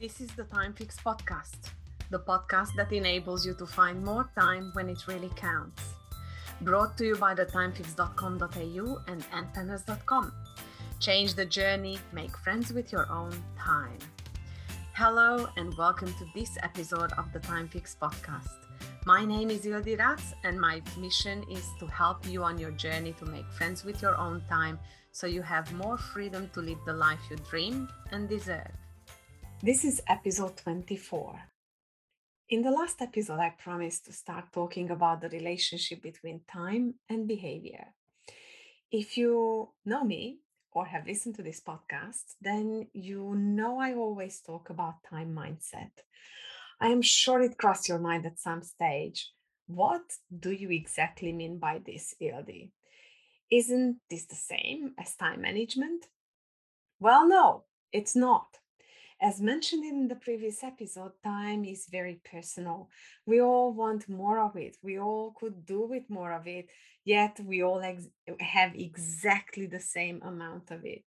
This is the Time Fix podcast, the podcast that enables you to find more time when it really counts. Brought to you by the timefix.com.au and antennas.com. Change the journey, make friends with your own time. Hello, and welcome to this episode of the Time Fix podcast. My name is Ildi Ratz, and my mission is to help you on your journey to make friends with your own time so you have more freedom to live the life you dream and deserve. This is episode 24. In the last episode, I promised to start talking about the relationship between time and behavior. If you know me or have listened to this podcast, then you know I always talk about time mindset. I am sure it crossed your mind at some stage. What do you exactly mean by this, Ildi? Isn't this the same as time management? Well, no, it's not. As mentioned in the previous episode, time is very personal. We all want more of it. We all could do with more of it, yet we all ex- have exactly the same amount of it.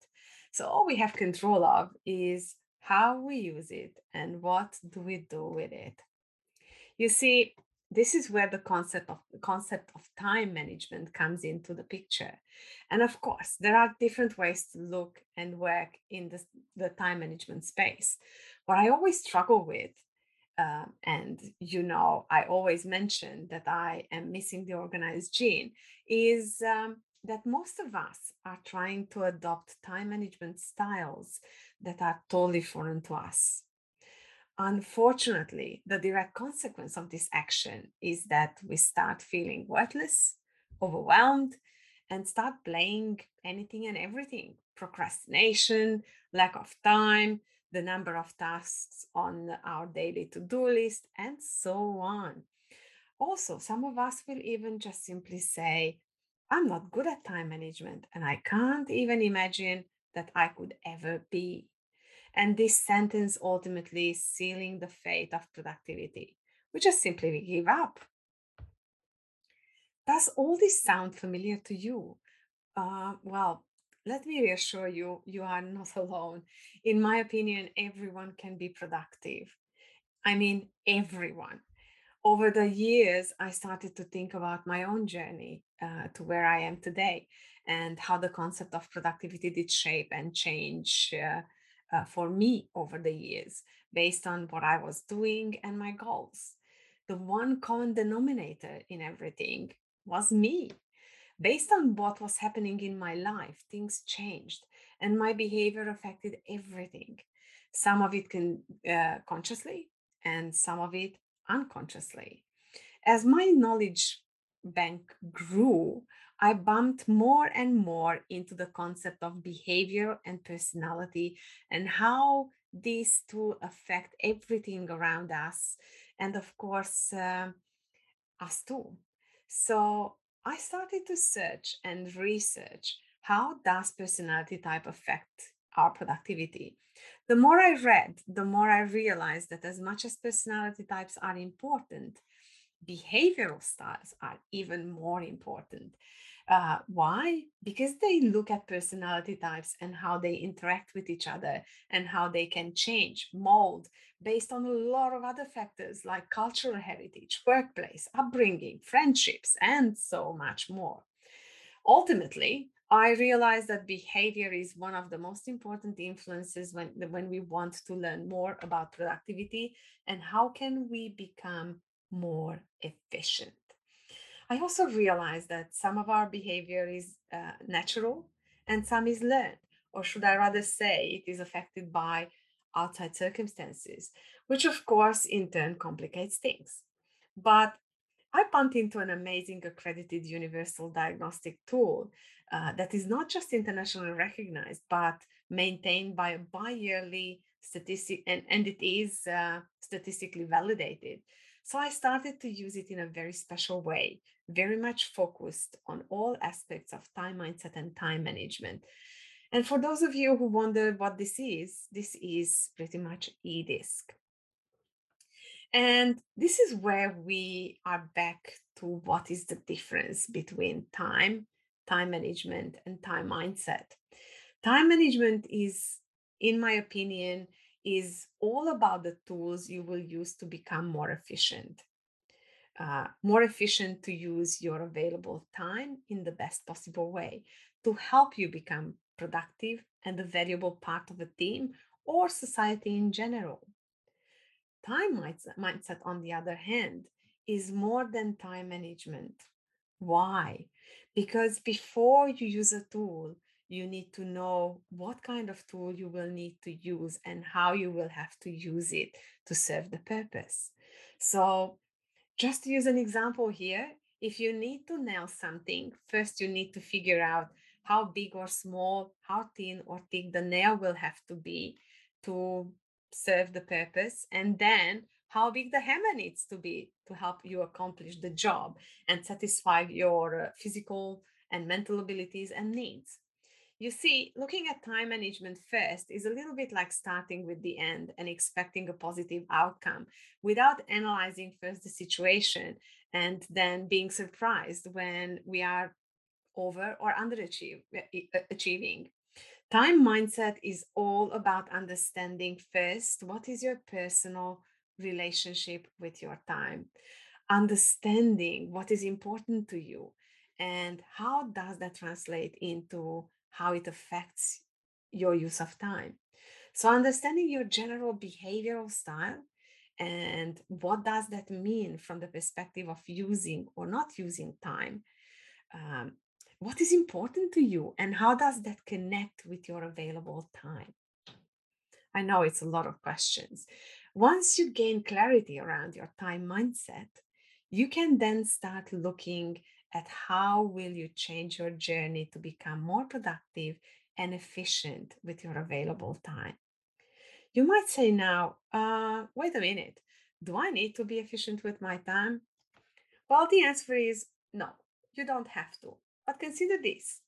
So all we have control of is how we use it and what do we do with it. You see, this is where the concept of the concept of time management comes into the picture. And of course there are different ways to look and work in the, the time management space. What i always struggle with uh, and you know i always mention that i am missing the organized gene is um, that most of us are trying to adopt time management styles that are totally foreign to us Unfortunately, the direct consequence of this action is that we start feeling worthless, overwhelmed, and start blaming anything and everything procrastination, lack of time, the number of tasks on our daily to do list, and so on. Also, some of us will even just simply say, I'm not good at time management, and I can't even imagine that I could ever be and this sentence ultimately sealing the fate of productivity. We just simply give up. Does all this sound familiar to you? Uh, well, let me reassure you, you are not alone. In my opinion, everyone can be productive. I mean, everyone. Over the years, I started to think about my own journey uh, to where I am today and how the concept of productivity did shape and change uh, uh, for me over the years based on what I was doing and my goals. The one common denominator in everything was me. Based on what was happening in my life, things changed and my behavior affected everything. Some of it can, uh, consciously and some of it unconsciously. As my knowledge bank grew, I bumped more and more into the concept of behavior and personality and how these two affect everything around us, and of course, uh, us too. So I started to search and research how does personality type affect our productivity. The more I read, the more I realized that as much as personality types are important, behavioral styles are even more important. Uh, why? Because they look at personality types and how they interact with each other and how they can change, mold based on a lot of other factors like cultural heritage, workplace, upbringing, friendships, and so much more. Ultimately, I realized that behavior is one of the most important influences when, when we want to learn more about productivity and how can we become more efficient. I also realized that some of our behavior is uh, natural and some is learned, or should I rather say, it is affected by outside circumstances, which of course in turn complicates things. But I bumped into an amazing accredited universal diagnostic tool uh, that is not just internationally recognized, but maintained by a bi-yearly statistic, and, and it is uh, statistically validated. So I started to use it in a very special way, very much focused on all aspects of time mindset and time management. And for those of you who wonder what this is, this is pretty much eDisc. And this is where we are back to what is the difference between time, time management, and time mindset. Time management is, in my opinion, is all about the tools you will use to become more efficient. Uh, more efficient to use your available time in the best possible way to help you become productive and a valuable part of a team or society in general. Time mindset, on the other hand, is more than time management. Why? Because before you use a tool, you need to know what kind of tool you will need to use and how you will have to use it to serve the purpose. So, just to use an example here, if you need to nail something, first you need to figure out how big or small, how thin or thick the nail will have to be to serve the purpose and then how big the hammer needs to be to help you accomplish the job and satisfy your uh, physical and mental abilities and needs. You see, looking at time management first is a little bit like starting with the end and expecting a positive outcome without analyzing first the situation and then being surprised when we are over or underachieving. Uh, uh, time mindset is all about understanding first what is your personal relationship with your time, understanding what is important to you, and how does that translate into how it affects your use of time. So, understanding your general behavioral style and what does that mean from the perspective of using or not using time um, what is important to you and how does that connect with your available time? I know it's a lot of questions. Once you gain clarity around your time mindset, you can then start looking at how will you change your journey to become more productive and efficient with your available time. You might say now, uh, wait a minute, do I need to be efficient with my time? Well, the answer is no, you don't have to. But consider this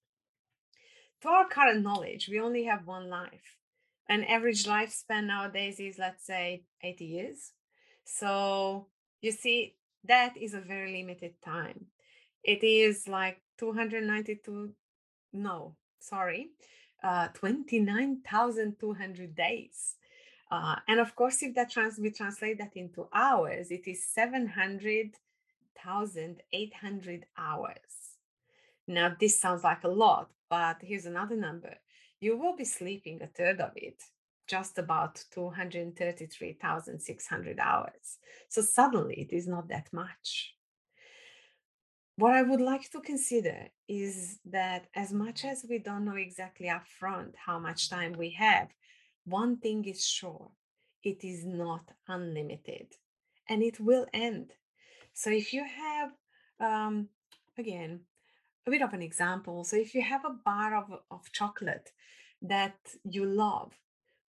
to our current knowledge, we only have one life. An average lifespan nowadays is, let's say, 80 years. So you see, that is a very limited time. It is like 292, no, sorry, uh, 29,200 days. Uh, and of course, if that trans- we translate that into hours, it is 700,800 hours. Now, this sounds like a lot, but here's another number. You will be sleeping a third of it, just about 233,600 hours. So suddenly it is not that much. What I would like to consider is that as much as we don't know exactly upfront how much time we have, one thing is sure it is not unlimited and it will end. So if you have, um, again, a bit of an example. So if you have a bar of, of chocolate that you love,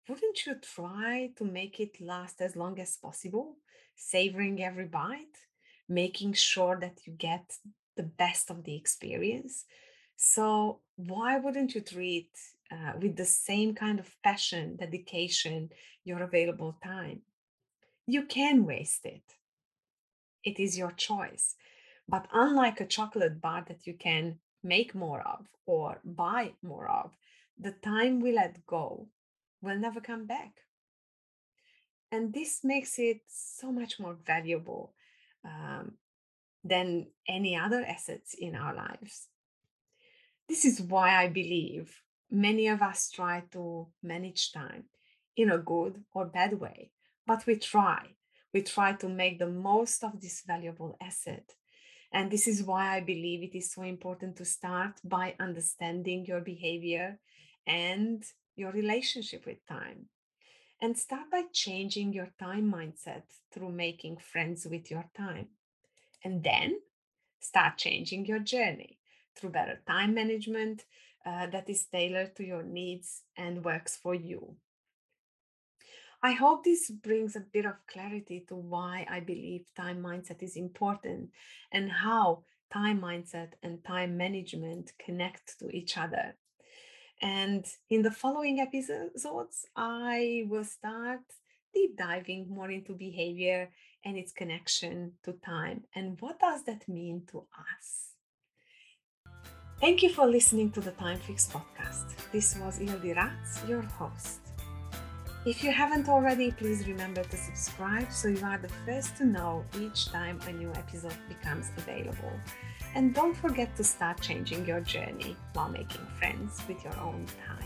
wouldn't you try to make it last as long as possible, savoring every bite, making sure that you get the best of the experience? So why wouldn't you treat uh, with the same kind of passion, dedication, your available time? You can waste it. It is your choice. But unlike a chocolate bar that you can make more of or buy more of, the time we let go will never come back. And this makes it so much more valuable um, than any other assets in our lives. This is why I believe many of us try to manage time in a good or bad way, but we try. We try to make the most of this valuable asset and this is why I believe it is so important to start by understanding your behavior and your relationship with time. And start by changing your time mindset through making friends with your time. And then start changing your journey through better time management uh, that is tailored to your needs and works for you. I hope this brings a bit of clarity to why I believe time mindset is important and how time mindset and time management connect to each other. And in the following episodes, I will start deep diving more into behavior and its connection to time and what does that mean to us. Thank you for listening to the Time Fix podcast. This was Ildi Ratz, your host. If you haven't already, please remember to subscribe so you are the first to know each time a new episode becomes available. And don't forget to start changing your journey while making friends with your own time.